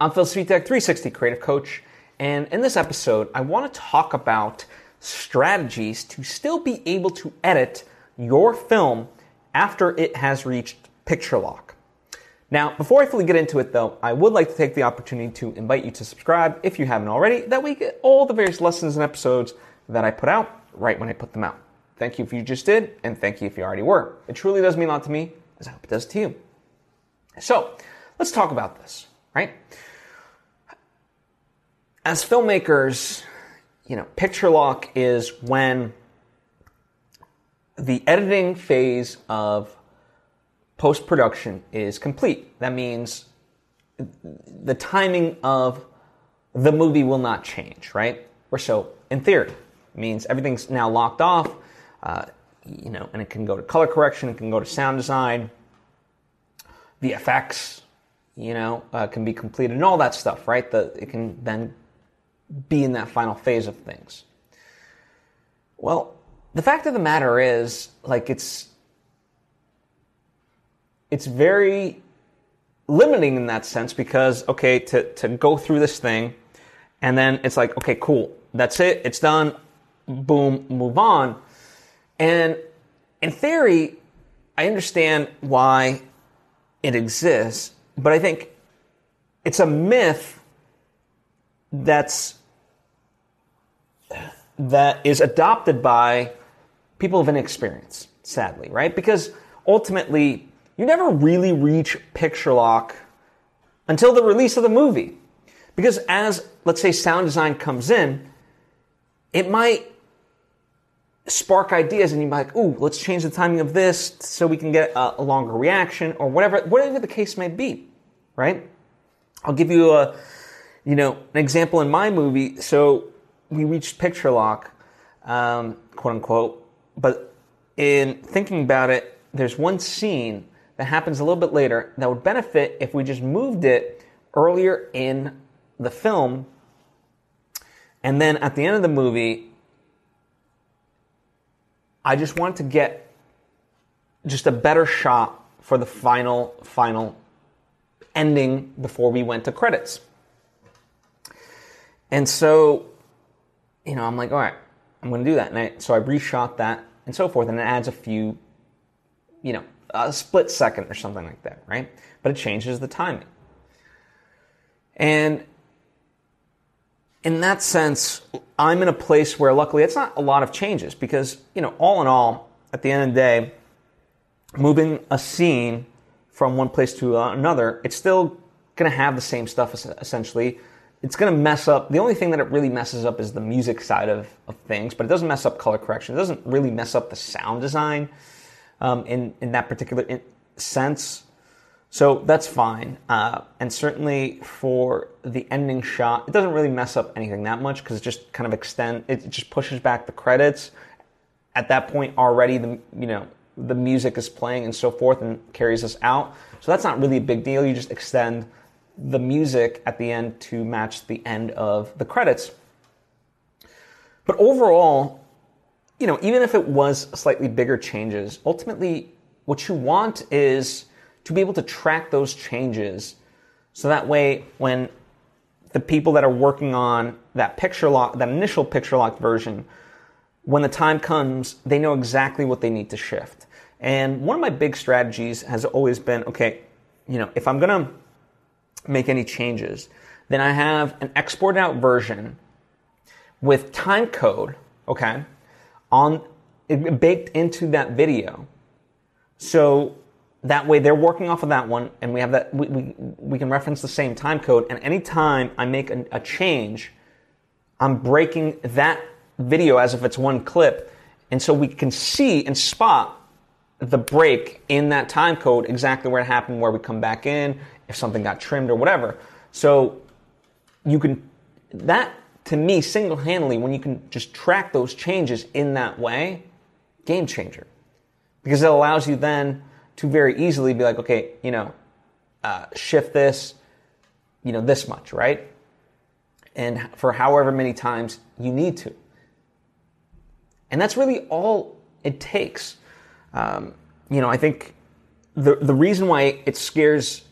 I'm Phil Svitek, 360 Creative Coach, and in this episode, I want to talk about strategies to still be able to edit your film after it has reached picture lock. Now, before I fully get into it though, I would like to take the opportunity to invite you to subscribe if you haven't already. That way you get all the various lessons and episodes that I put out right when I put them out. Thank you if you just did, and thank you if you already were. It truly does mean a lot to me, as I hope it does to you. So, let's talk about this, right? As filmmakers, you know, picture lock is when the editing phase of post production is complete. That means the timing of the movie will not change, right? Or so, in theory, it means everything's now locked off, uh, you know, and it can go to color correction, it can go to sound design, VFX, you know, uh, can be completed, and all that stuff, right? The, it can then be in that final phase of things. Well, the fact of the matter is, like, it's it's very limiting in that sense because okay, to to go through this thing, and then it's like, okay, cool, that's it, it's done, boom, move on, and in theory, I understand why it exists, but I think it's a myth that's that is adopted by people of inexperience, sadly, right? Because ultimately, you never really reach picture lock until the release of the movie. Because as, let's say, sound design comes in, it might spark ideas and you might like, ooh, let's change the timing of this so we can get a, a longer reaction or whatever, whatever the case may be, right? I'll give you a, you know, an example in my movie. So we reached picture lock, um, quote unquote. But in thinking about it, there's one scene that happens a little bit later that would benefit if we just moved it earlier in the film. And then at the end of the movie, I just wanted to get just a better shot for the final, final ending before we went to credits. And so you know, I'm like, all right, I'm going to do that. And I, so I reshot that and so forth. And it adds a few, you know, a split second or something like that, right? But it changes the timing. And in that sense, I'm in a place where luckily it's not a lot of changes because, you know, all in all, at the end of the day, moving a scene from one place to another, it's still going to have the same stuff essentially it's going to mess up. The only thing that it really messes up is the music side of, of things, but it doesn't mess up color correction. It doesn't really mess up the sound design um, in, in that particular sense. So that's fine. Uh, and certainly for the ending shot, it doesn't really mess up anything that much because it just kind of extend, it just pushes back the credits. At that point already, the, you know, the music is playing and so forth and carries us out. So that's not really a big deal. You just extend the music at the end to match the end of the credits. But overall, you know, even if it was slightly bigger changes, ultimately what you want is to be able to track those changes so that way when the people that are working on that picture lock, that initial picture locked version, when the time comes, they know exactly what they need to shift. And one of my big strategies has always been, okay, you know, if I'm gonna make any changes. Then I have an exported out version with time code, okay, on baked into that video. So that way they're working off of that one and we have that we, we, we can reference the same time code and anytime I make a, a change, I'm breaking that video as if it's one clip. And so we can see and spot the break in that time code exactly where it happened, where we come back in, if something got trimmed or whatever. So you can, that to me, single handedly, when you can just track those changes in that way, game changer. Because it allows you then to very easily be like, okay, you know, uh, shift this, you know, this much, right? And for however many times you need to. And that's really all it takes. Um, you know, I think the the reason why it scares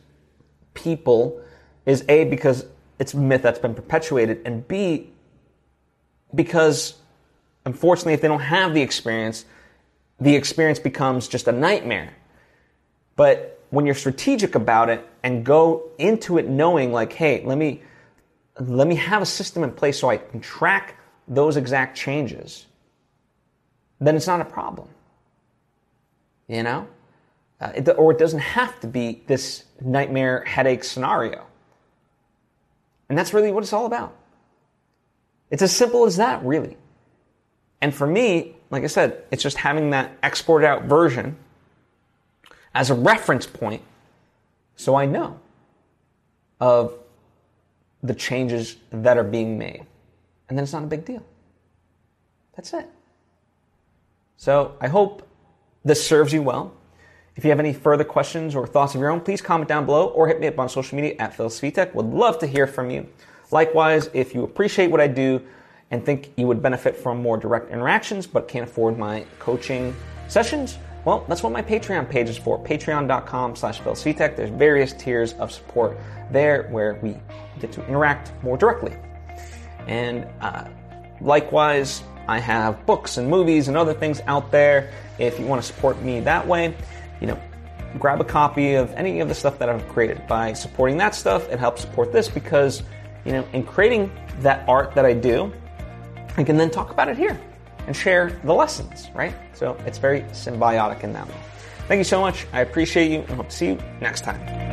people is A, because it's a myth that's been perpetuated, and B, because unfortunately, if they don't have the experience, the experience becomes just a nightmare. But when you're strategic about it and go into it knowing like, hey, let me let me have a system in place so I can track those exact changes, then it's not a problem. You know? Uh, it, or it doesn't have to be this nightmare headache scenario. And that's really what it's all about. It's as simple as that, really. And for me, like I said, it's just having that exported out version as a reference point so I know of the changes that are being made. And then it's not a big deal. That's it. So I hope this serves you well. If you have any further questions or thoughts of your own, please comment down below or hit me up on social media at Phil Svitek. Would love to hear from you. Likewise, if you appreciate what I do and think you would benefit from more direct interactions but can't afford my coaching sessions, well, that's what my Patreon page is for. Patreon.com slash Svitek. There's various tiers of support there where we get to interact more directly. And uh, likewise, I have books and movies and other things out there. If you want to support me that way, you know, grab a copy of any of the stuff that I've created. By supporting that stuff, it helps support this because, you know, in creating that art that I do, I can then talk about it here and share the lessons, right? So it's very symbiotic in that way. Thank you so much. I appreciate you and hope to see you next time.